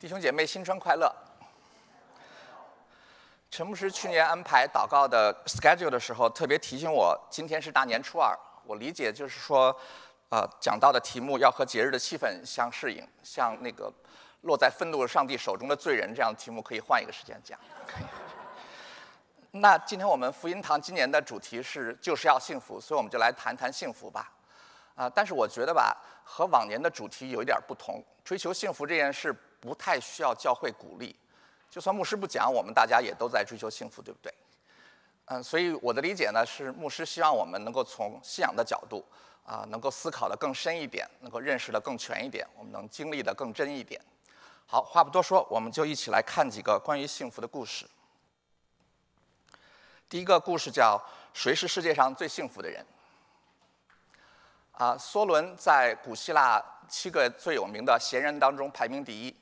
弟兄姐妹，新春快乐！陈牧师去年安排祷告的 schedule 的时候，特别提醒我，今天是大年初二。我理解就是说，呃，讲到的题目要和节日的气氛相适应，像那个落在愤怒的上帝手中的罪人这样的题目，可以换一个时间讲。那今天我们福音堂今年的主题是就是要幸福，所以我们就来谈谈幸福吧。啊，但是我觉得吧，和往年的主题有一点不同。追求幸福这件事不太需要教会鼓励，就算牧师不讲，我们大家也都在追求幸福，对不对？嗯，所以我的理解呢是，牧师希望我们能够从信仰的角度啊，能够思考的更深一点，能够认识的更全一点，我们能经历的更真一点。好，话不多说，我们就一起来看几个关于幸福的故事。第一个故事叫《谁是世界上最幸福的人》。啊，梭伦在古希腊七个最有名的贤人当中排名第一，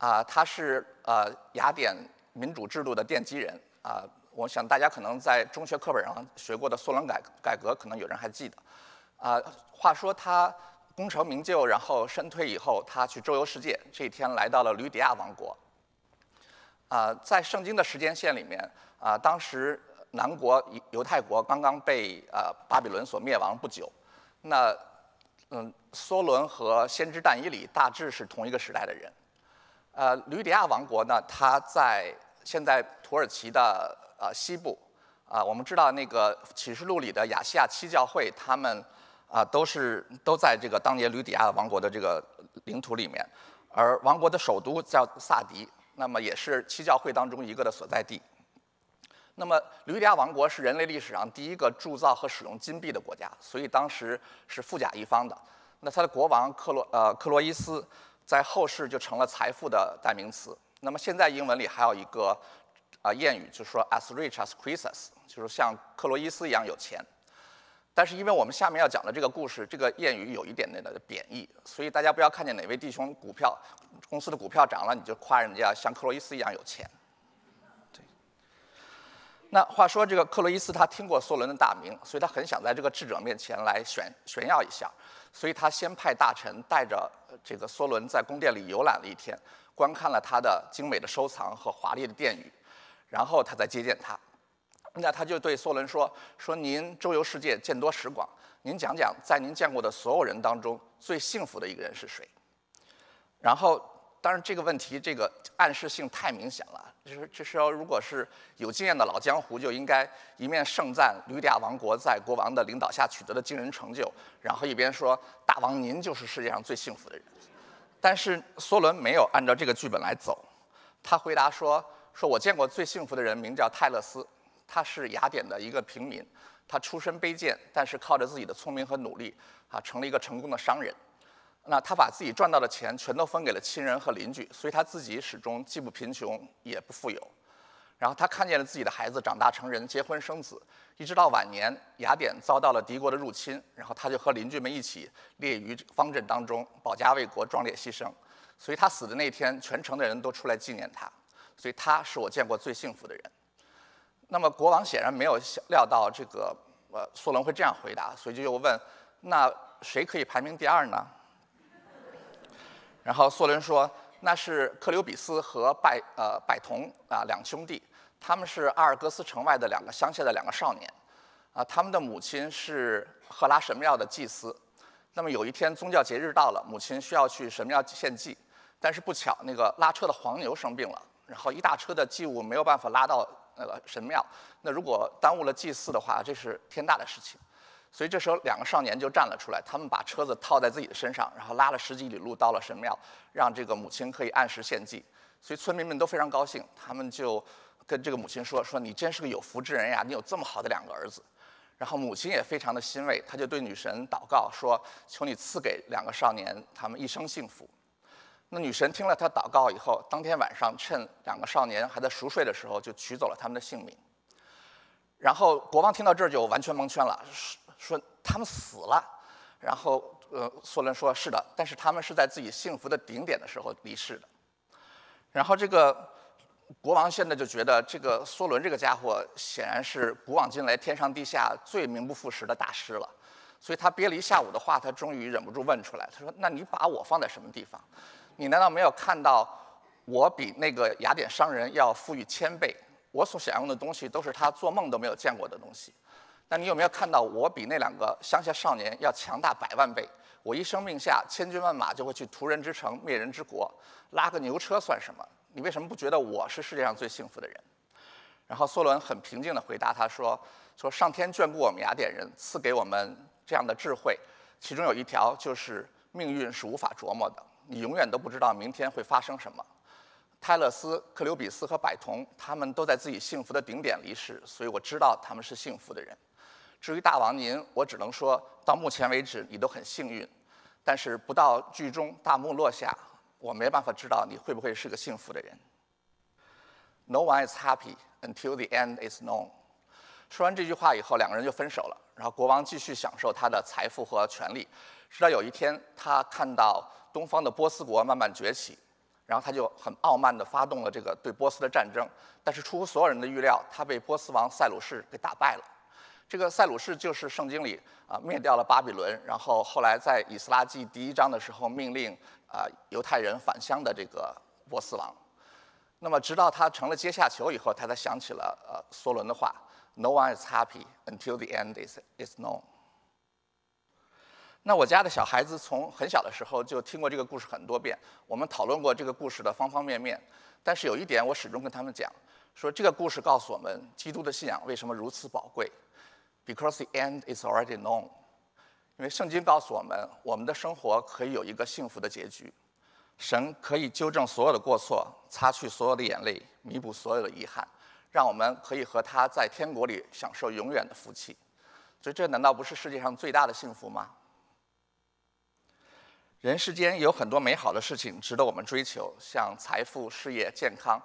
啊，他是呃雅典民主制度的奠基人，啊，我想大家可能在中学课本上学过的梭伦改改革，可能有人还记得，啊，话说他功成名就，然后身退以后，他去周游世界，这一天来到了吕底亚王国，啊，在圣经的时间线里面，啊，当时南国犹犹太国刚刚被呃巴比伦所灭亡不久。那，嗯，梭伦和先知但以理大致是同一个时代的人。呃，吕底亚王国呢，它在现在土耳其的呃西部。啊，我们知道那个启示录里的亚细亚七教会，他们啊都是都在这个当年吕底亚王国的这个领土里面。而王国的首都叫萨迪，那么也是七教会当中一个的所在地。那么，吕底亚王国是人类历史上第一个铸造和使用金币的国家，所以当时是富甲一方的。那他的国王克洛呃克洛伊斯，在后世就成了财富的代名词。那么现在英文里还有一个啊谚语，就是说 as rich as Croesus，就是像克洛伊斯一样有钱。但是因为我们下面要讲的这个故事，这个谚语有一点点的贬义，所以大家不要看见哪位弟兄股票公司的股票涨了，你就夸人家像克洛伊斯一样有钱。那话说，这个克洛伊斯他听过梭伦的大名，所以他很想在这个智者面前来炫炫耀一下，所以他先派大臣带着这个梭伦在宫殿里游览了一天，观看了他的精美的收藏和华丽的殿宇，然后他再接见他。那他就对梭伦说：“说您周游世界，见多识广，您讲讲在您见过的所有人当中最幸福的一个人是谁？”然后。当然，这个问题这个暗示性太明显了。就是这时候，如果是有经验的老江湖，就应该一面盛赞吕底亚王国在国王的领导下取得的惊人成就，然后一边说：“大王，您就是世界上最幸福的人。”但是梭伦没有按照这个剧本来走，他回答说：“说我见过最幸福的人名叫泰勒斯，他是雅典的一个平民，他出身卑贱，但是靠着自己的聪明和努力，啊，成了一个成功的商人。”那他把自己赚到的钱全都分给了亲人和邻居，所以他自己始终既不贫穷也不富有。然后他看见了自己的孩子长大成人、结婚生子，一直到晚年，雅典遭到了敌国的入侵，然后他就和邻居们一起列于方阵当中，保家卫国，壮烈牺牲。所以他死的那天，全城的人都出来纪念他。所以他是我见过最幸福的人。那么国王显然没有料到这个呃梭伦会这样回答，所以就又问：那谁可以排名第二呢？然后梭伦说：“那是克留比斯和拜呃拜同啊两兄弟，他们是阿尔戈斯城外的两个乡下的两个少年，啊，他们的母亲是赫拉神庙的祭司。那么有一天宗教节日到了，母亲需要去神庙献祭，但是不巧那个拉车的黄牛生病了，然后一大车的祭物没有办法拉到那个神庙。那如果耽误了祭祀的话，这是天大的事情。”所以这时候，两个少年就站了出来，他们把车子套在自己的身上，然后拉了十几里路到了神庙，让这个母亲可以按时献祭。所以村民们都非常高兴，他们就跟这个母亲说：“说你真是个有福之人呀，你有这么好的两个儿子。”然后母亲也非常的欣慰，她就对女神祷告说：“求你赐给两个少年他们一生幸福。”那女神听了他祷告以后，当天晚上趁两个少年还在熟睡的时候，就取走了他们的性命。然后国王听到这儿就完全蒙圈了。说他们死了，然后呃，梭伦说是的，但是他们是在自己幸福的顶点的时候离世的。然后这个国王现在就觉得这个梭伦这个家伙显然是古往今来天上地下最名不副实的大师了，所以他憋了一下午的话，他终于忍不住问出来，他说：“那你把我放在什么地方？你难道没有看到我比那个雅典商人要富裕千倍，我所享用的东西都是他做梦都没有见过的东西。那你有没有看到我比那两个乡下少年要强大百万倍？我一声令下，千军万马就会去屠人之城、灭人之国，拉个牛车算什么？你为什么不觉得我是世界上最幸福的人？然后梭伦很平静地回答他说：“说上天眷顾我们雅典人，赐给我们这样的智慧，其中有一条就是命运是无法琢磨的，你永远都不知道明天会发生什么。泰勒斯、克留比斯和百同，他们都在自己幸福的顶点离世，所以我知道他们是幸福的人。至于大王您，我只能说到目前为止你都很幸运，但是不到剧中大幕落下，我没办法知道你会不会是个幸福的人。No one is happy。” Until the end is known。说完这句话以后，两个人就分手了。然后国王继续享受他的财富和权利，直到有一天，他看到东方的波斯国慢慢崛起，然后他就很傲慢地发动了这个对波斯的战争。但是出乎所有人的预料，他被波斯王塞鲁士给打败了。这个塞鲁士就是圣经里啊灭掉了巴比伦，然后后来在以斯拉记第一章的时候命令啊犹太人返乡的这个波斯王。那么，直到他成了阶下囚以后，他才想起了呃梭伦的话：“No one is happy until the end is is known。”那我家的小孩子从很小的时候就听过这个故事很多遍，我们讨论过这个故事的方方面面。但是有一点，我始终跟他们讲，说这个故事告诉我们，基督的信仰为什么如此宝贵？Because the end is already known。因为圣经告诉我们，我们的生活可以有一个幸福的结局。神可以纠正所有的过错，擦去所有的眼泪，弥补所有的遗憾，让我们可以和他在天国里享受永远的福气。所以，这难道不是世界上最大的幸福吗？人世间有很多美好的事情值得我们追求，像财富、事业、健康。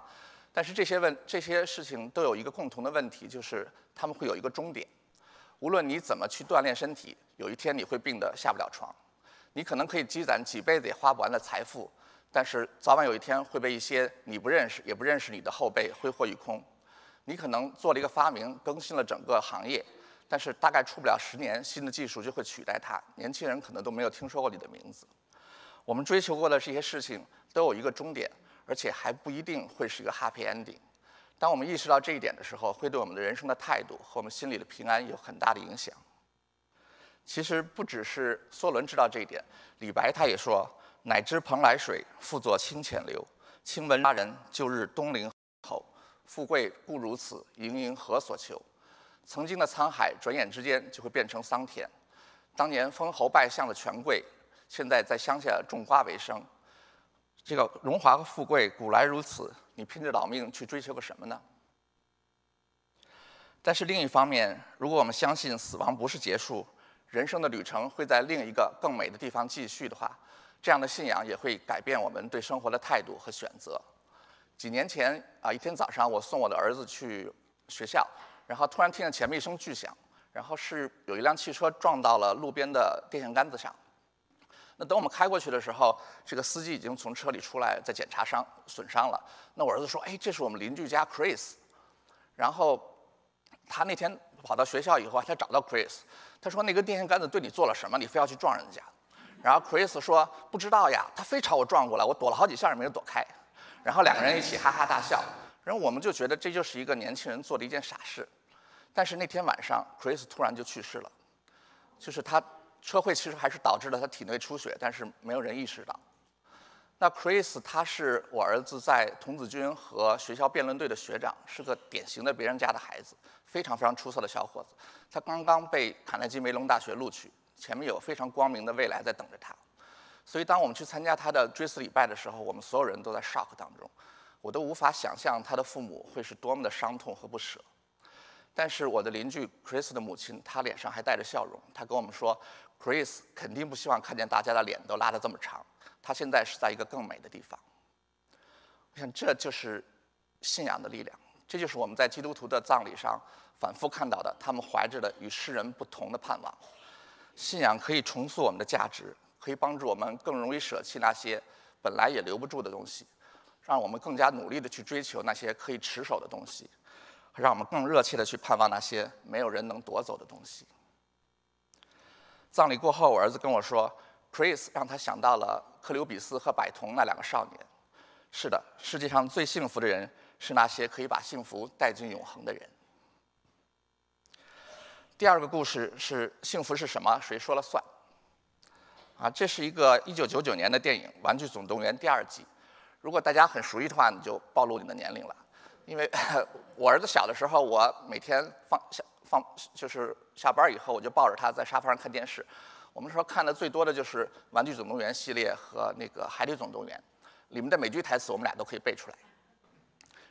但是这些问这些事情都有一个共同的问题，就是他们会有一个终点。无论你怎么去锻炼身体，有一天你会病得下不了床。你可能可以积攒几辈子也花不完的财富。但是早晚有一天会被一些你不认识也不认识你的后辈挥霍一空。你可能做了一个发明，更新了整个行业，但是大概出不了十年，新的技术就会取代它。年轻人可能都没有听说过你的名字。我们追求过的这些事情都有一个终点，而且还不一定会是一个 happy ending。当我们意识到这一点的时候，会对我们的人生的态度和我们心里的平安有很大的影响。其实不只是梭伦知道这一点，李白他也说。乃知蓬莱水，复作清浅流。亲闻他人，旧日东陵侯。富贵固如此，盈盈何所求？曾经的沧海，转眼之间就会变成桑田。当年封侯拜相的权贵，现在在乡下种瓜为生。这个荣华和富贵，古来如此，你拼着老命去追求个什么呢？但是另一方面，如果我们相信死亡不是结束，人生的旅程会在另一个更美的地方继续的话，这样的信仰也会改变我们对生活的态度和选择。几年前啊，一天早上我送我的儿子去学校，然后突然听见前面一声巨响，然后是有一辆汽车撞到了路边的电线杆子上。那等我们开过去的时候，这个司机已经从车里出来，在检查伤损伤了。那我儿子说：“哎，这是我们邻居家 Chris。”然后他那天跑到学校以后，他找到 Chris，他说：“那根电线杆子对你做了什么？你非要去撞人家？”然后 Chris 说：“不知道呀，他非朝我撞过来，我躲了好几下也没有躲开。”然后两个人一起哈哈大笑。然后我们就觉得这就是一个年轻人做的一件傻事。但是那天晚上，Chris 突然就去世了，就是他车祸其实还是导致了他体内出血，但是没有人意识到。那 Chris 他是我儿子在童子军和学校辩论队的学长，是个典型的别人家的孩子，非常非常出色的小伙子。他刚刚被卡耐基梅隆大学录取。前面有非常光明的未来在等着他，所以当我们去参加他的追思礼拜的时候，我们所有人都在 shock 当中，我都无法想象他的父母会是多么的伤痛和不舍。但是我的邻居 Chris 的母亲，她脸上还带着笑容，她跟我们说，Chris 肯定不希望看见大家的脸都拉得这么长，他现在是在一个更美的地方。我想这就是信仰的力量，这就是我们在基督徒的葬礼上反复看到的，他们怀着的与世人不同的盼望。信仰可以重塑我们的价值，可以帮助我们更容易舍弃那些本来也留不住的东西，让我们更加努力地去追求那些可以持守的东西，让我们更热切的去盼望那些没有人能夺走的东西。葬礼过后，我儿子跟我说，Chris 让他想到了克留比斯和百同那两个少年。是的，世界上最幸福的人是那些可以把幸福带进永恒的人。第二个故事是幸福是什么？谁说了算？啊，这是一个1999年的电影《玩具总动员》第二季。如果大家很熟悉的话，你就暴露你的年龄了。因为 我儿子小的时候，我每天放下放就是下班以后，我就抱着他在沙发上看电视。我们说看的最多的就是《玩具总动员》系列和那个《海底总动员》，里面的每句台词我们俩都可以背出来。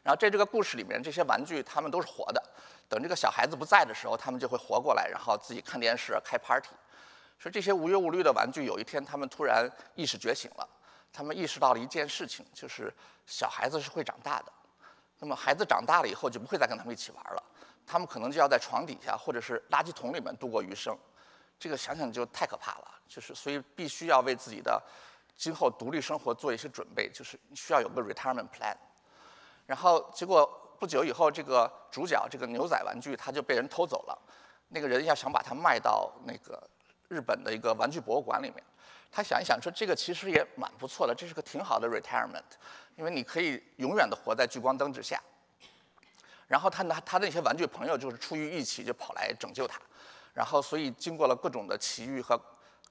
然后在这个故事里面，这些玩具他们都是活的。等这个小孩子不在的时候，他们就会活过来，然后自己看电视、开 party。说这些无忧无虑的玩具，有一天他们突然意识觉醒了，他们意识到了一件事情，就是小孩子是会长大的。那么孩子长大了以后就不会再跟他们一起玩了，他们可能就要在床底下或者是垃圾桶里面度过余生。这个想想就太可怕了，就是所以必须要为自己的今后独立生活做一些准备，就是需要有个 retirement plan。然后结果不久以后，这个主角这个牛仔玩具他就被人偷走了，那个人要想把它卖到那个。日本的一个玩具博物馆里面，他想一想说，这个其实也蛮不错的，这是个挺好的 retirement，因为你可以永远的活在聚光灯之下。然后他拿，他的那些玩具朋友就是出于义气，就跑来拯救他。然后所以经过了各种的奇遇和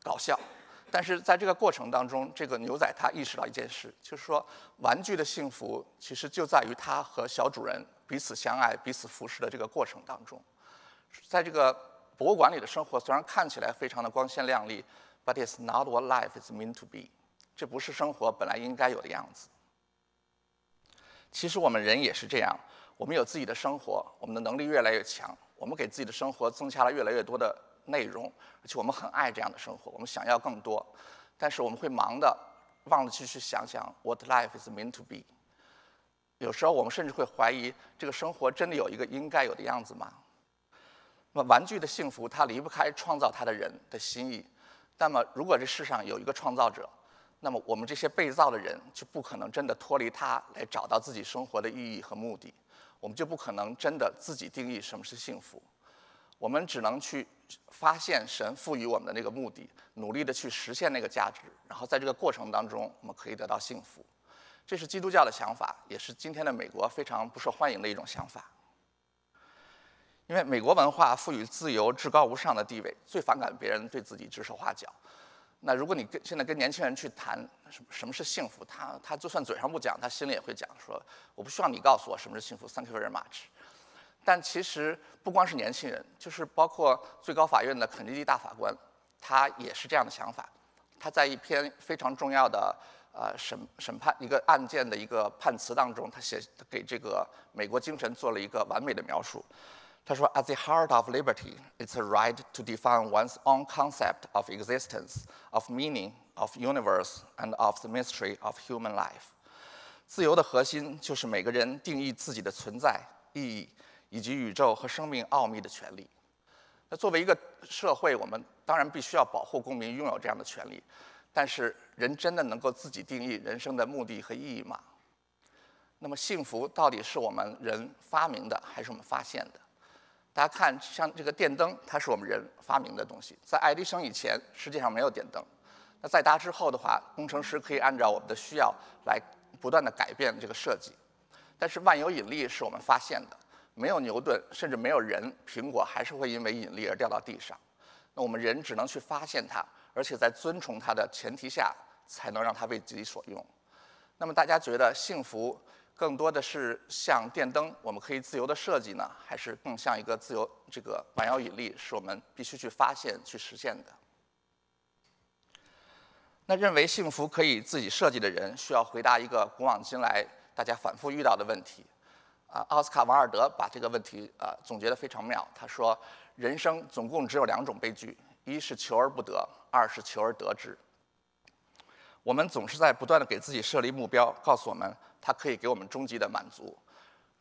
搞笑，但是在这个过程当中，这个牛仔他意识到一件事，就是说玩具的幸福其实就在于他和小主人彼此相爱、彼此服侍的这个过程当中，在这个。博物馆里的生活虽然看起来非常的光鲜亮丽，but it's not what life is meant to be。这不是生活本来应该有的样子。其实我们人也是这样，我们有自己的生活，我们的能力越来越强，我们给自己的生活增加了越来越多的内容，而且我们很爱这样的生活，我们想要更多。但是我们会忙的忘了去去想想 what life is meant to be。有时候我们甚至会怀疑，这个生活真的有一个应该有的样子吗？那么，玩具的幸福，它离不开创造它的人的心意。那么，如果这世上有一个创造者，那么我们这些被造的人就不可能真的脱离他来找到自己生活的意义和目的。我们就不可能真的自己定义什么是幸福。我们只能去发现神赋予我们的那个目的，努力的去实现那个价值，然后在这个过程当中，我们可以得到幸福。这是基督教的想法，也是今天的美国非常不受欢迎的一种想法。因为美国文化赋予自由至高无上的地位，最反感别人对自己指手画脚。那如果你跟现在跟年轻人去谈什么什么是幸福，他他就算嘴上不讲，他心里也会讲说：“我不需要你告诉我什么是幸福，Thank you very much。”但其实不光是年轻人，就是包括最高法院的肯尼迪大法官，他也是这样的想法。他在一篇非常重要的呃审审判一个案件的一个判词当中，他写给这个美国精神做了一个完美的描述。他说：“At the heart of liberty, it's a right to define one's own concept of existence, of meaning, of universe, and of the mystery of human life。自由的核心就是每个人定义自己的存在意义，以及宇宙和生命奥秘的权利。那作为一个社会，我们当然必须要保护公民拥有这样的权利。但是，人真的能够自己定义人生的目的和意义吗？那么，幸福到底是我们人发明的，还是我们发现的？”大家看，像这个电灯，它是我们人发明的东西。在爱迪生以前，世界上没有电灯。那在它之后的话，工程师可以按照我们的需要来不断的改变这个设计。但是万有引力是我们发现的，没有牛顿，甚至没有人，苹果还是会因为引力而掉到地上。那我们人只能去发现它，而且在遵从它的前提下，才能让它为自己所用。那么大家觉得幸福？更多的是像电灯，我们可以自由的设计呢，还是更像一个自由这个万有引力，是我们必须去发现、去实现的？那认为幸福可以自己设计的人，需要回答一个古往今来大家反复遇到的问题。啊，奥斯卡·王尔德把这个问题啊总结得非常妙。他说：“人生总共只有两种悲剧，一是求而不得，二是求而得之。”我们总是在不断的给自己设立目标，告诉我们。它可以给我们终极的满足，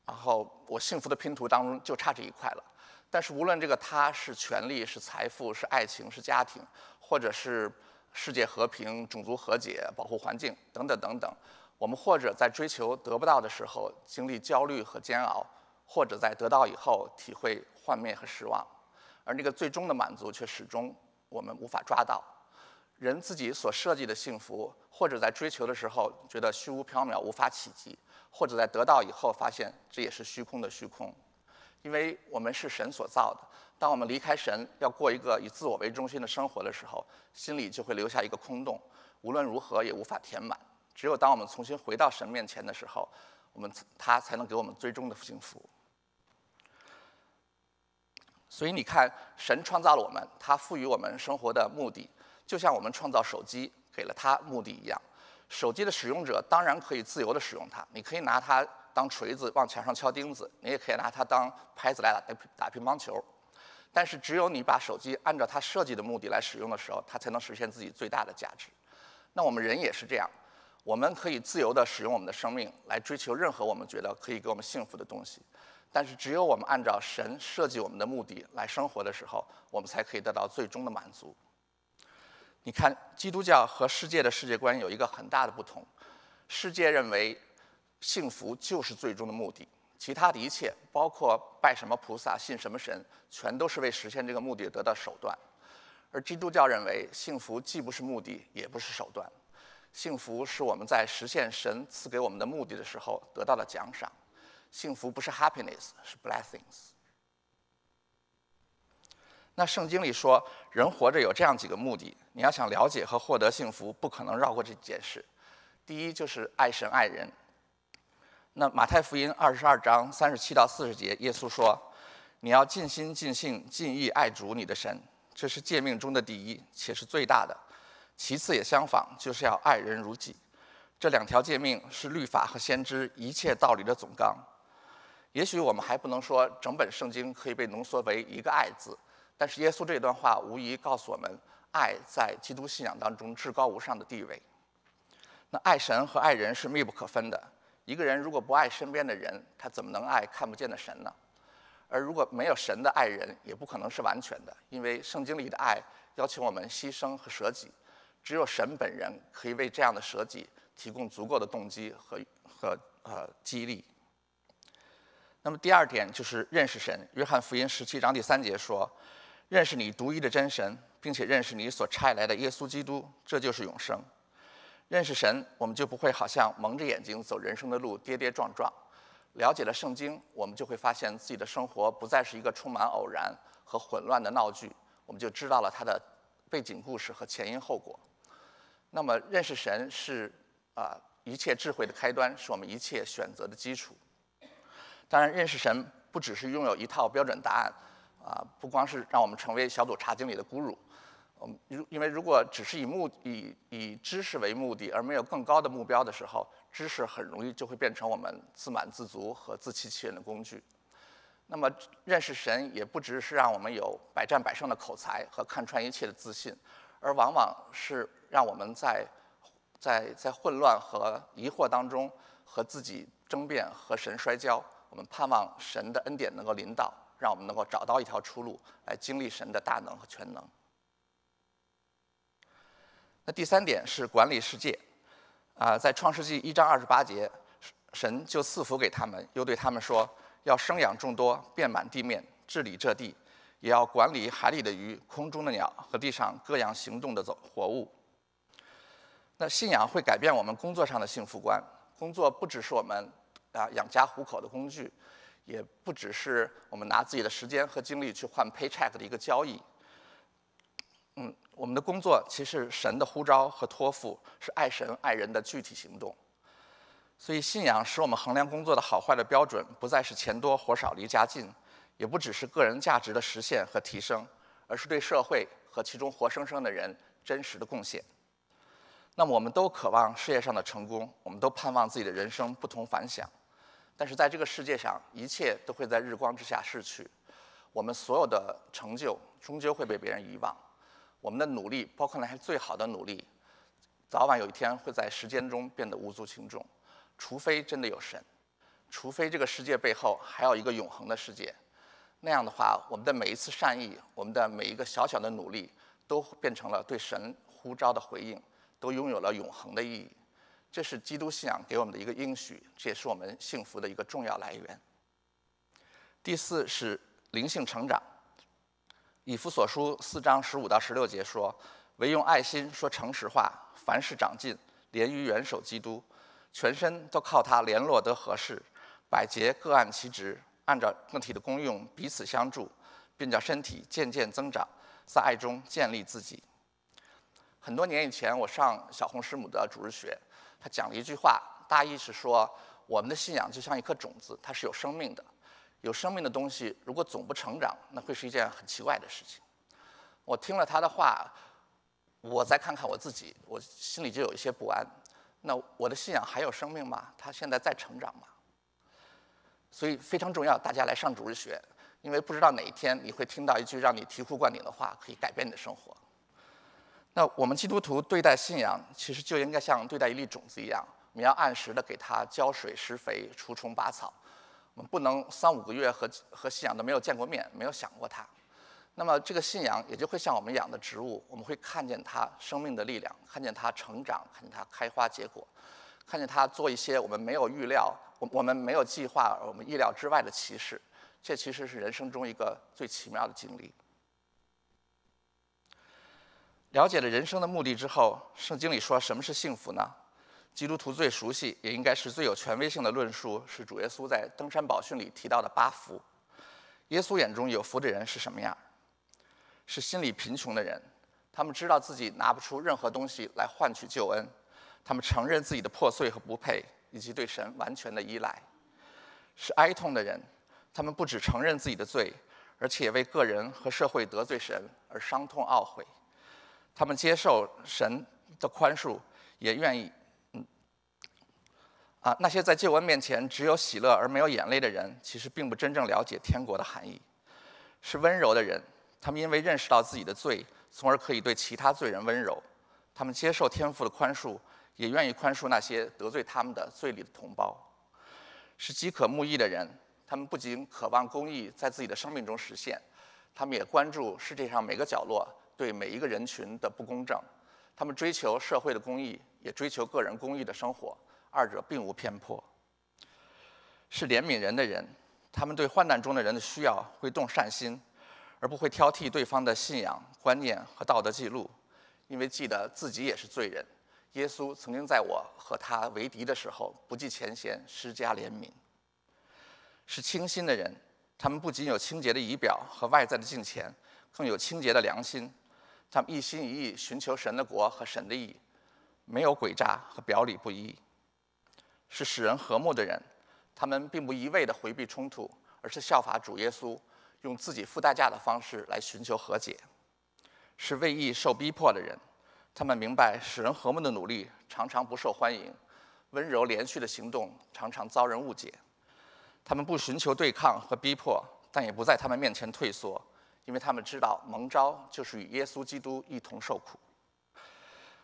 然后我幸福的拼图当中就差这一块了。但是无论这个它是权力、是财富、是爱情、是家庭，或者是世界和平、种族和解、保护环境等等等等，我们或者在追求得不到的时候经历焦虑和煎熬，或者在得到以后体会幻灭和失望，而那个最终的满足却始终我们无法抓到。人自己所设计的幸福，或者在追求的时候觉得虚无缥缈、无法企及，或者在得到以后发现这也是虚空的虚空，因为我们是神所造的。当我们离开神，要过一个以自我为中心的生活的时候，心里就会留下一个空洞，无论如何也无法填满。只有当我们重新回到神面前的时候，我们他才能给我们最终的幸福。所以你看，神创造了我们，他赋予我们生活的目的，就像我们创造手机给了它目的一样。手机的使用者当然可以自由地使用它，你可以拿它当锤子往墙上敲钉子，你也可以拿它当拍子来打打乒乓球。但是，只有你把手机按照它设计的目的来使用的时候，它才能实现自己最大的价值。那我们人也是这样，我们可以自由地使用我们的生命来追求任何我们觉得可以给我们幸福的东西。但是，只有我们按照神设计我们的目的来生活的时候，我们才可以得到最终的满足。你看，基督教和世界的世界观有一个很大的不同。世界认为幸福就是最终的目的。其他的一切，包括拜什么菩萨、信什么神，全都是为实现这个目的得到手段。而基督教认为，幸福既不是目的，也不是手段。幸福是我们在实现神赐给我们的目的的时候得到的奖赏。幸福不是 happiness，是 blessings。那圣经里说，人活着有这样几个目的，你要想了解和获得幸福，不可能绕过这件事。第一就是爱神爱人。那马太福音二十二章三十七到四十节，耶稣说：“你要尽心、尽性、尽意爱主你的神，这是诫命中的第一，且是最大的。其次也相仿，就是要爱人如己。这两条诫命是律法和先知一切道理的总纲。也许我们还不能说整本圣经可以被浓缩为一个‘爱’字，但是耶稣这段话无疑告诉我们，爱在基督信仰当中至高无上的地位。那爱神和爱人是密不可分的。”一个人如果不爱身边的人，他怎么能爱看不见的神呢？而如果没有神的爱人，也不可能是完全的，因为圣经里的爱要求我们牺牲和舍己，只有神本人可以为这样的舍己提供足够的动机和和呃激励。那么第二点就是认识神。约翰福音十七章第三节说：“认识你独一的真神，并且认识你所差来的耶稣基督，这就是永生。”认识神，我们就不会好像蒙着眼睛走人生的路，跌跌撞撞。了解了圣经，我们就会发现自己的生活不再是一个充满偶然和混乱的闹剧，我们就知道了它的背景故事和前因后果。那么，认识神是啊一切智慧的开端，是我们一切选择的基础。当然，认识神不只是拥有一套标准答案，啊，不光是让我们成为小组查经里的 guru。如因为如果只是以目以以知识为目的，而没有更高的目标的时候，知识很容易就会变成我们自满自足和自欺欺人的工具。那么认识神也不只是让我们有百战百胜的口才和看穿一切的自信，而往往是让我们在在在混乱和疑惑当中和自己争辩和神摔跤。我们盼望神的恩典能够临到，让我们能够找到一条出路，来经历神的大能和全能。那第三点是管理世界，啊，在创世纪一章二十八节，神就赐福给他们，又对他们说，要生养众多，遍满地面，治理这地，也要管理海里的鱼、空中的鸟和地上各样行动的走活物。那信仰会改变我们工作上的幸福观，工作不只是我们啊养家糊口的工具，也不只是我们拿自己的时间和精力去换 paycheck 的一个交易。嗯，我们的工作其实神的呼召和托付是爱神爱人的具体行动，所以信仰使我们衡量工作的好坏的标准不再是钱多活少离家近，也不只是个人价值的实现和提升，而是对社会和其中活生生的人真实的贡献。那么我们都渴望事业上的成功，我们都盼望自己的人生不同凡响，但是在这个世界上，一切都会在日光之下逝去，我们所有的成就终究会被别人遗忘。我们的努力，包括那些最好的努力，早晚有一天会在时间中变得无足轻重。除非真的有神，除非这个世界背后还有一个永恒的世界，那样的话，我们的每一次善意，我们的每一个小小的努力，都变成了对神呼召的回应，都拥有了永恒的意义。这是基督信仰给我们的一个应许，这也是我们幸福的一个重要来源。第四是灵性成长。以弗所书四章十五到十六节说：“唯用爱心说诚实话，凡事长进，连于元首基督，全身都靠他联络得合适，百节各按其职，按照个体的功用彼此相助，并叫身体渐渐增长，在爱中建立自己。很多年以前，我上小红师母的主日学，他讲了一句话，大意是说，我们的信仰就像一颗种子，它是有生命的。有生命的东西，如果总不成长，那会是一件很奇怪的事情。我听了他的话，我再看看我自己，我心里就有一些不安。那我的信仰还有生命吗？他现在在成长吗？所以非常重要，大家来上主日学，因为不知道哪一天你会听到一句让你醍醐灌顶的话，可以改变你的生活。那我们基督徒对待信仰，其实就应该像对待一粒种子一样，我们要按时的给它浇水、施肥、除虫拔草。我们不能三五个月和和信仰都没有见过面，没有想过它。那么这个信仰也就会像我们养的植物，我们会看见它生命的力量，看见它成长，看见它开花结果，看见它做一些我们没有预料、我我们没有计划、我们意料之外的奇事。这其实是人生中一个最奇妙的经历。了解了人生的目的之后，圣经里说什么是幸福呢？基督徒最熟悉，也应该是最有权威性的论述，是主耶稣在登山宝训里提到的八福。耶稣眼中有福的人是什么样？是心里贫穷的人，他们知道自己拿不出任何东西来换取救恩，他们承认自己的破碎和不配，以及对神完全的依赖。是哀痛的人，他们不只承认自己的罪，而且为个人和社会得罪神而伤痛懊悔。他们接受神的宽恕，也愿意。啊，那些在救恩面前只有喜乐而没有眼泪的人，其实并不真正了解天国的含义。是温柔的人，他们因为认识到自己的罪，从而可以对其他罪人温柔。他们接受天父的宽恕，也愿意宽恕那些得罪他们的罪里的同胞。是饥渴慕义的人，他们不仅渴望公义在自己的生命中实现，他们也关注世界上每个角落对每一个人群的不公正。他们追求社会的公义，也追求个人公义的生活。二者并无偏颇，是怜悯人的人，他们对患难中的人的需要会动善心，而不会挑剔对方的信仰观念和道德记录，因为记得自己也是罪人。耶稣曾经在我和他为敌的时候不计前嫌，施加怜悯。是清心的人，他们不仅有清洁的仪表和外在的敬虔，更有清洁的良心，他们一心一意寻求神的国和神的义，没有诡诈和表里不一。是使人和睦的人，他们并不一味地回避冲突，而是效法主耶稣，用自己付代价的方式来寻求和解。是为义受逼迫的人，他们明白使人和睦的努力常常不受欢迎，温柔连续的行动常常遭人误解。他们不寻求对抗和逼迫，但也不在他们面前退缩，因为他们知道蒙召就是与耶稣基督一同受苦。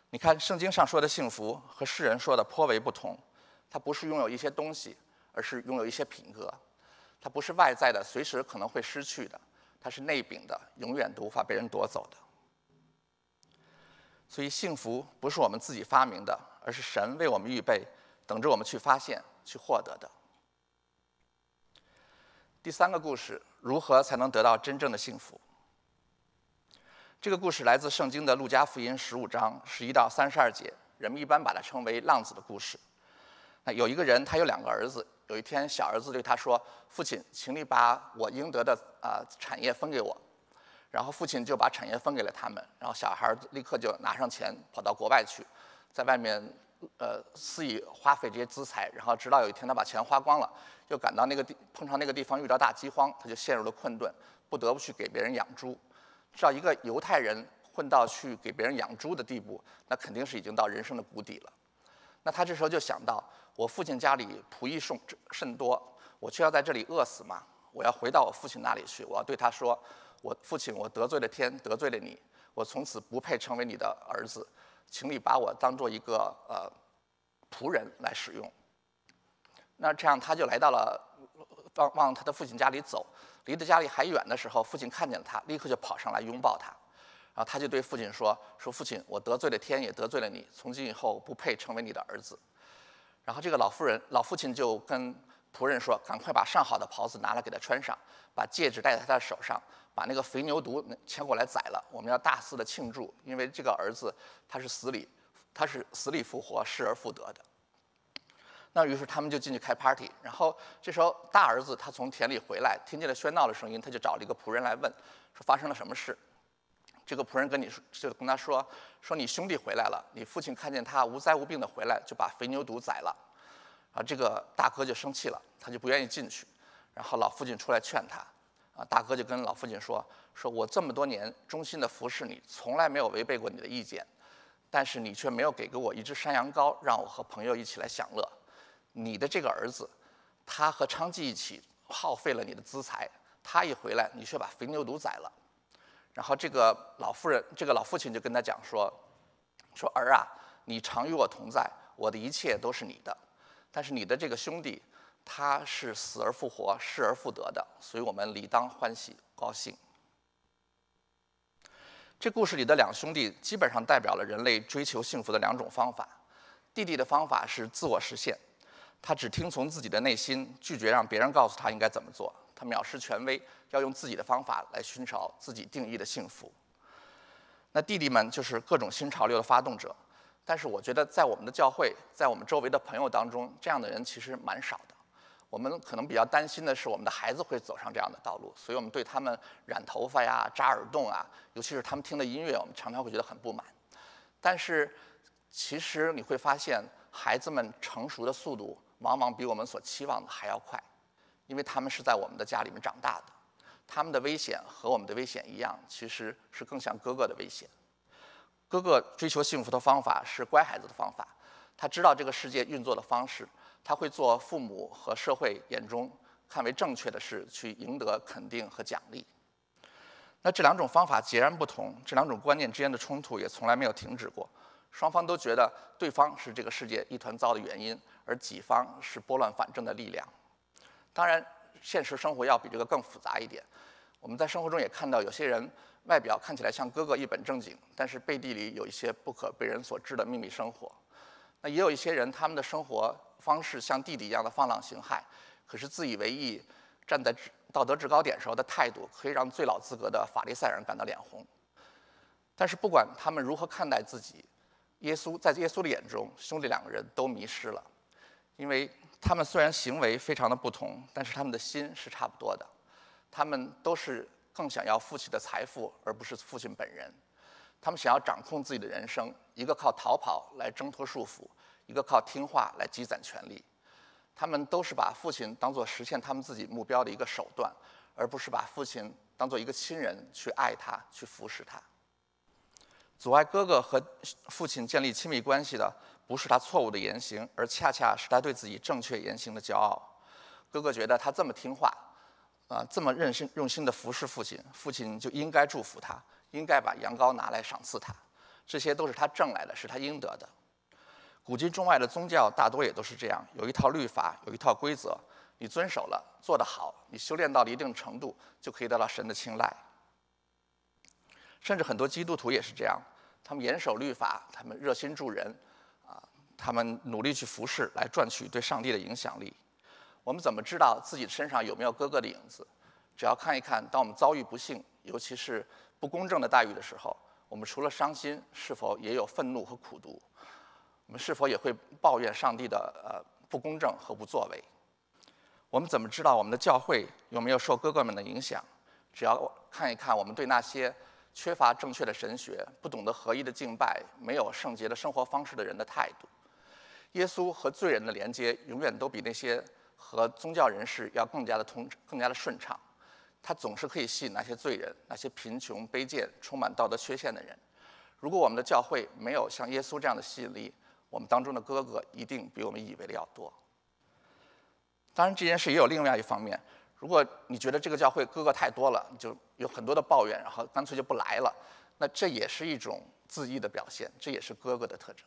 你看，圣经上说的幸福和世人说的颇为不同。它不是拥有一些东西，而是拥有一些品格。它不是外在的，随时可能会失去的。它是内禀的，永远都无法被人夺走的。所以，幸福不是我们自己发明的，而是神为我们预备，等着我们去发现、去获得的。第三个故事：如何才能得到真正的幸福？这个故事来自圣经的路加福音十五章十一到三十二节，人们一般把它称为“浪子的故事”。那有一个人，他有两个儿子。有一天，小儿子对他说：“父亲，请你把我应得的啊产业分给我。”然后父亲就把产业分给了他们。然后小孩立刻就拿上钱跑到国外去，在外面呃肆意花费这些资财。然后直到有一天他把钱花光了，又赶到那个地碰上那个地方遇到大饥荒，他就陷入了困顿，不得不去给别人养猪。知道一个犹太人混到去给别人养猪的地步，那肯定是已经到人生的谷底了。那他这时候就想到。我父亲家里仆役甚甚多，我却要在这里饿死嘛？我要回到我父亲那里去，我要对他说：“我父亲，我得罪了天，得罪了你，我从此不配成为你的儿子，请你把我当做一个呃仆人来使用。”那这样他就来到了往往他的父亲家里走，离的家里还远的时候，父亲看见了他，立刻就跑上来拥抱他，然后他就对父亲说：“说父亲，我得罪了天，也得罪了你，从今以后不配成为你的儿子。”然后这个老妇人、老父亲就跟仆人说：“赶快把上好的袍子拿来给他穿上，把戒指戴在他的手上，把那个肥牛犊牵过来宰了，我们要大肆的庆祝，因为这个儿子他是死里他是死里复活、失而复得的。那于是他们就进去开 party，然后这时候大儿子他从田里回来，听见了喧闹的声音，他就找了一个仆人来问，说发生了什么事？这个仆人跟你说，就跟他说，说你兄弟回来了，你父亲看见他无灾无病的回来，就把肥牛犊宰了。啊，这个大哥就生气了，他就不愿意进去。然后老父亲出来劝他，啊，大哥就跟老父亲说，说我这么多年忠心的服侍你，从来没有违背过你的意见，但是你却没有给给我一只山羊羔，让我和朋友一起来享乐。你的这个儿子，他和娼妓一起耗费了你的资财，他一回来，你却把肥牛犊宰了。然后这个老妇人，这个老父亲就跟他讲说，说儿啊，你常与我同在，我的一切都是你的。但是你的这个兄弟，他是死而复活、失而复得的，所以我们理当欢喜高兴。这故事里的两兄弟基本上代表了人类追求幸福的两种方法。弟弟的方法是自我实现，他只听从自己的内心，拒绝让别人告诉他应该怎么做。他藐视权威，要用自己的方法来寻找自己定义的幸福。那弟弟们就是各种新潮流的发动者。但是我觉得，在我们的教会，在我们周围的朋友当中，这样的人其实蛮少的。我们可能比较担心的是，我们的孩子会走上这样的道路，所以我们对他们染头发呀、扎耳洞啊，尤其是他们听的音乐，我们常常会觉得很不满。但是，其实你会发现，孩子们成熟的速度往往比我们所期望的还要快，因为他们是在我们的家里面长大的，他们的危险和我们的危险一样，其实是更像哥哥的危险。哥哥追求幸福的方法是乖孩子的方法，他知道这个世界运作的方式，他会做父母和社会眼中看为正确的事，去赢得肯定和奖励。那这两种方法截然不同，这两种观念之间的冲突也从来没有停止过。双方都觉得对方是这个世界一团糟的原因，而己方是拨乱反正的力量。当然，现实生活要比这个更复杂一点。我们在生活中也看到有些人。外表看起来像哥哥一本正经，但是背地里有一些不可被人所知的秘密生活。那也有一些人，他们的生活方式像弟弟一样的放浪形骸，可是自以为意，站在道德制高点时候的态度，可以让最老资格的法利赛人感到脸红。但是不管他们如何看待自己，耶稣在耶稣的眼中，兄弟两个人都迷失了，因为他们虽然行为非常的不同，但是他们的心是差不多的，他们都是。更想要父亲的财富，而不是父亲本人。他们想要掌控自己的人生，一个靠逃跑来挣脱束缚，一个靠听话来积攒权力。他们都是把父亲当做实现他们自己目标的一个手段，而不是把父亲当做一个亲人去爱他、去服侍他。阻碍哥哥和父亲建立亲密关系的，不是他错误的言行，而恰恰是他对自己正确言行的骄傲。哥哥觉得他这么听话。啊，这么认心用心的服侍父亲，父亲就应该祝福他，应该把羊羔拿来赏赐他，这些都是他挣来的，是他应得的。古今中外的宗教大多也都是这样，有一套律法，有一套规则，你遵守了，做得好，你修炼到了一定程度，就可以得到神的青睐。甚至很多基督徒也是这样，他们严守律法，他们热心助人，啊，他们努力去服侍，来赚取对上帝的影响力。我们怎么知道自己身上有没有哥哥的影子？只要看一看，当我们遭遇不幸，尤其是不公正的待遇的时候，我们除了伤心，是否也有愤怒和苦毒？我们是否也会抱怨上帝的呃不公正和不作为？我们怎么知道我们的教会有没有受哥哥们的影响？只要看一看我们对那些缺乏正确的神学、不懂得合一的敬拜、没有圣洁的生活方式的人的态度。耶稣和罪人的连接，永远都比那些。和宗教人士要更加的通，更加的顺畅，他总是可以吸引那些罪人、那些贫穷、卑贱、充满道德缺陷的人。如果我们的教会没有像耶稣这样的吸引力，我们当中的哥哥一定比我们以为的要多。当然，这件事也有另外一方面。如果你觉得这个教会哥哥太多了，你就有很多的抱怨，然后干脆就不来了，那这也是一种自义的表现，这也是哥哥的特征。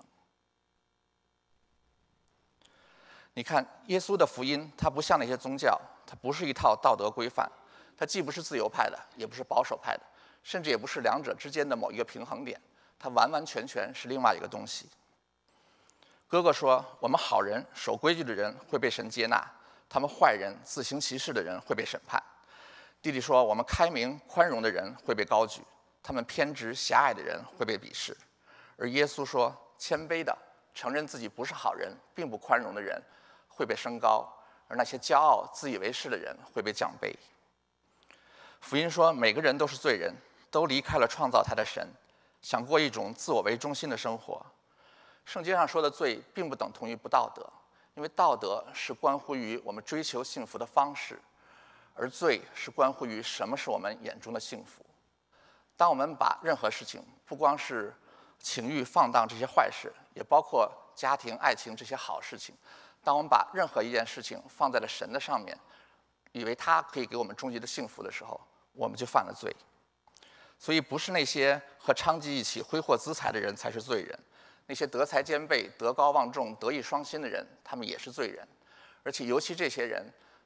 你看，耶稣的福音，它不像那些宗教，它不是一套道德规范，它既不是自由派的，也不是保守派的，甚至也不是两者之间的某一个平衡点，它完完全全是另外一个东西。哥哥说，我们好人、守规矩的人会被神接纳，他们坏人、自行其事的人会被审判。弟弟说：“我们开明宽容的人会被高举，他们偏执狭隘的人会被鄙视。”而耶稣说：“谦卑的、承认自己不是好人、并不宽容的人会被升高，而那些骄傲、自以为是的人会被降卑。”福音说：“每个人都是罪人，都离开了创造他的神，想过一种自我为中心的生活。”圣经上说的罪，并不等同于不道德，因为道德是关乎于我们追求幸福的方式。而罪是关乎于什么是我们眼中的幸福。当我们把任何事情，不光是情欲放荡这些坏事，也包括家庭、爱情这些好事情，当我们把任何一件事情放在了神的上面，以为他可以给我们终极的幸福的时候，我们就犯了罪。所以，不是那些和娼妓一起挥霍资财的人才是罪人，那些德才兼备、德高望重、德艺双馨的人，他们也是罪人。而且，尤其这些人。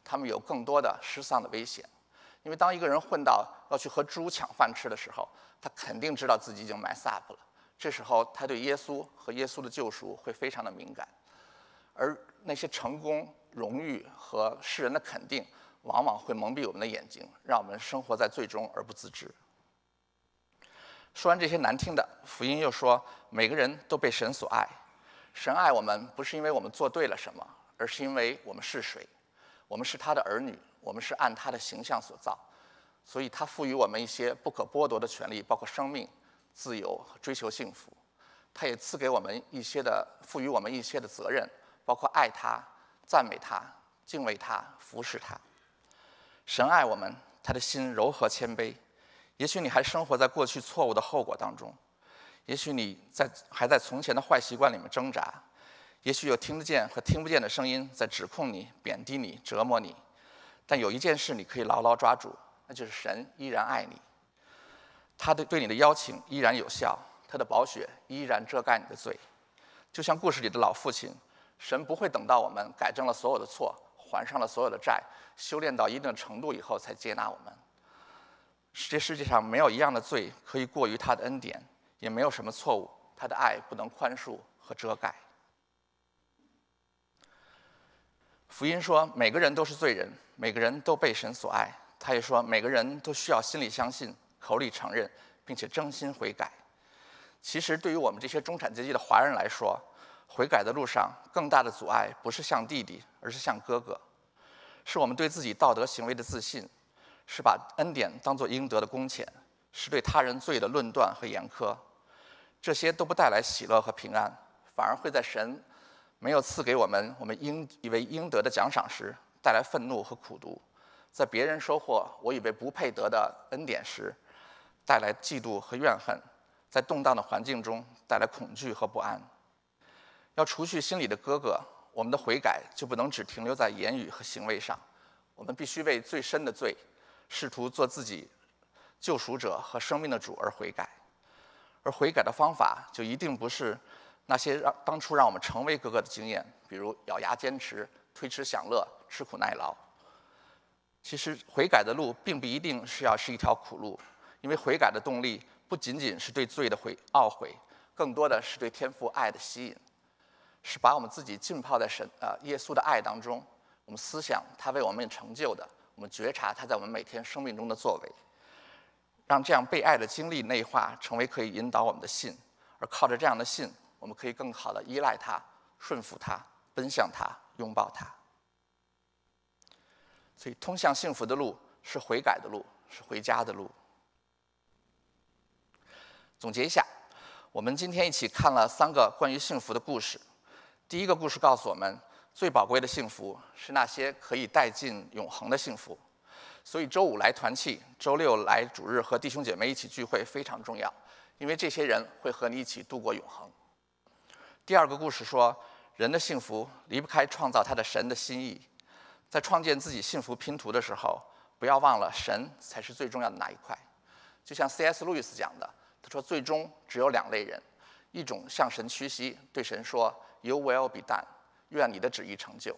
他们有更多的失丧的危险，因为当一个人混到要去和猪抢饭吃的时候，他肯定知道自己已经 mess up 了。这时候，他对耶稣和耶稣的救赎会非常的敏感，而那些成功、荣誉和世人的肯定，往往会蒙蔽我们的眼睛，让我们生活在最终而不自知。说完这些难听的，福音又说，每个人都被神所爱，神爱我们不是因为我们做对了什么，而是因为我们是谁。我们是他的儿女，我们是按他的形象所造，所以他赋予我们一些不可剥夺的权利，包括生命、自由和追求幸福。他也赐给我们一些的，赋予我们一些的责任，包括爱他、赞美他、敬畏他、服侍他。神爱我们，他的心柔和谦卑。也许你还生活在过去错误的后果当中，也许你在还在从前的坏习惯里面挣扎。也许有听得见和听不见的声音在指控你、贬低你、折磨你，但有一件事你可以牢牢抓住，那就是神依然爱你，他的对你的邀请依然有效，他的宝血依然遮盖你的罪。就像故事里的老父亲，神不会等到我们改正了所有的错、还上了所有的债、修炼到一定程度以后才接纳我们。这世界上没有一样的罪可以过于他的恩典，也没有什么错误他的爱不能宽恕和遮盖。福音说，每个人都是罪人，每个人都被神所爱。他也说，每个人都需要心里相信，口里承认，并且真心悔改。其实，对于我们这些中产阶级的华人来说，悔改的路上更大的阻碍不是像弟弟，而是像哥哥，是我们对自己道德行为的自信，是把恩典当作应得的工钱，是对他人罪的论断和严苛。这些都不带来喜乐和平安，反而会在神。没有赐给我们我们应以为应得的奖赏时，带来愤怒和苦毒；在别人收获我以为不配得的恩典时，带来嫉妒和怨恨；在动荡的环境中带来恐惧和不安。要除去心里的哥哥，我们的悔改就不能只停留在言语和行为上，我们必须为最深的罪，试图做自己救赎者和生命的主而悔改。而悔改的方法就一定不是。那些让当初让我们成为哥哥的经验，比如咬牙坚持、推迟享乐、吃苦耐劳。其实悔改的路并不一定是要是一条苦路，因为悔改的动力不仅仅是对罪的悔懊悔，更多的是对天赋爱的吸引，是把我们自己浸泡在神呃耶稣的爱当中，我们思想他为我们成就的，我们觉察他在我们每天生命中的作为，让这样被爱的经历内化成为可以引导我们的信，而靠着这样的信。我们可以更好的依赖他、顺服他、奔向他、拥抱他。所以，通向幸福的路是悔改的路，是回家的路。总结一下，我们今天一起看了三个关于幸福的故事。第一个故事告诉我们，最宝贵的幸福是那些可以带进永恒的幸福。所以，周五来团契，周六来主日和弟兄姐妹一起聚会非常重要，因为这些人会和你一起度过永恒。第二个故事说，人的幸福离不开创造他的神的心意，在创建自己幸福拼图的时候，不要忘了神才是最重要的那一块。就像 C.S. 路易斯讲的，他说，最终只有两类人：一种向神屈膝，对神说 “You will be done”，愿你的旨意成就；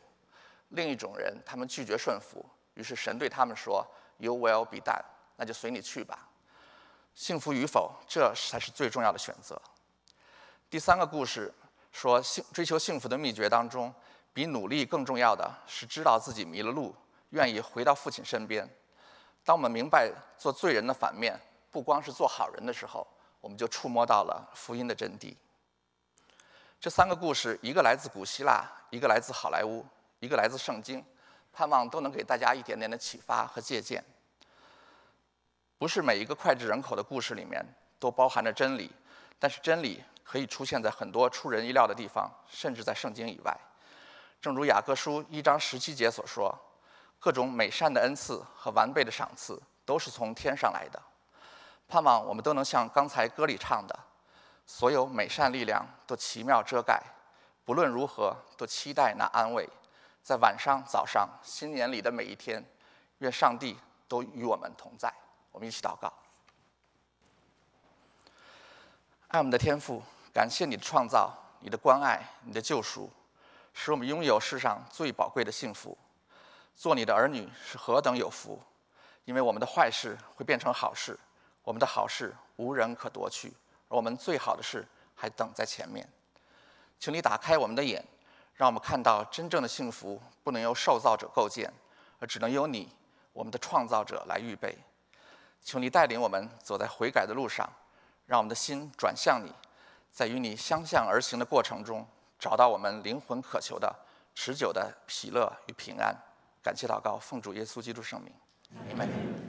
另一种人，他们拒绝顺服，于是神对他们说 “You will be done”，那就随你去吧。幸福与否，这才是最重要的选择。第三个故事。说幸追求幸福的秘诀当中，比努力更重要的是知道自己迷了路，愿意回到父亲身边。当我们明白做罪人的反面不光是做好人的时候，我们就触摸到了福音的真谛。这三个故事，一个来自古希腊，一个来自好莱坞，一个来自圣经，盼望都能给大家一点点的启发和借鉴。不是每一个脍炙人口的故事里面都包含着真理，但是真理可以出现在很多出人意料的地方，甚至在圣经以外。正如雅各书一章十七节所说：“各种美善的恩赐和完备的赏赐都是从天上来的。”盼望我们都能像刚才歌里唱的。所有美善力量都奇妙遮盖，不论如何都期待那安慰，在晚上、早上、新年里的每一天，愿上帝都与我们同在。我们一起祷告：爱我们的天父，感谢你的创造、你的关爱、你的救赎，使我们拥有世上最宝贵的幸福。做你的儿女是何等有福，因为我们的坏事会变成好事，我们的好事无人可夺去。而我们最好的事还等在前面，请你打开我们的眼，让我们看到真正的幸福不能由受造者构建，而只能由你，我们的创造者来预备。求你带领我们走在悔改的路上，让我们的心转向你，在与你相向而行的过程中，找到我们灵魂渴求的持久的喜乐与平安。感谢祷告，奉主耶稣基督圣名，阿门。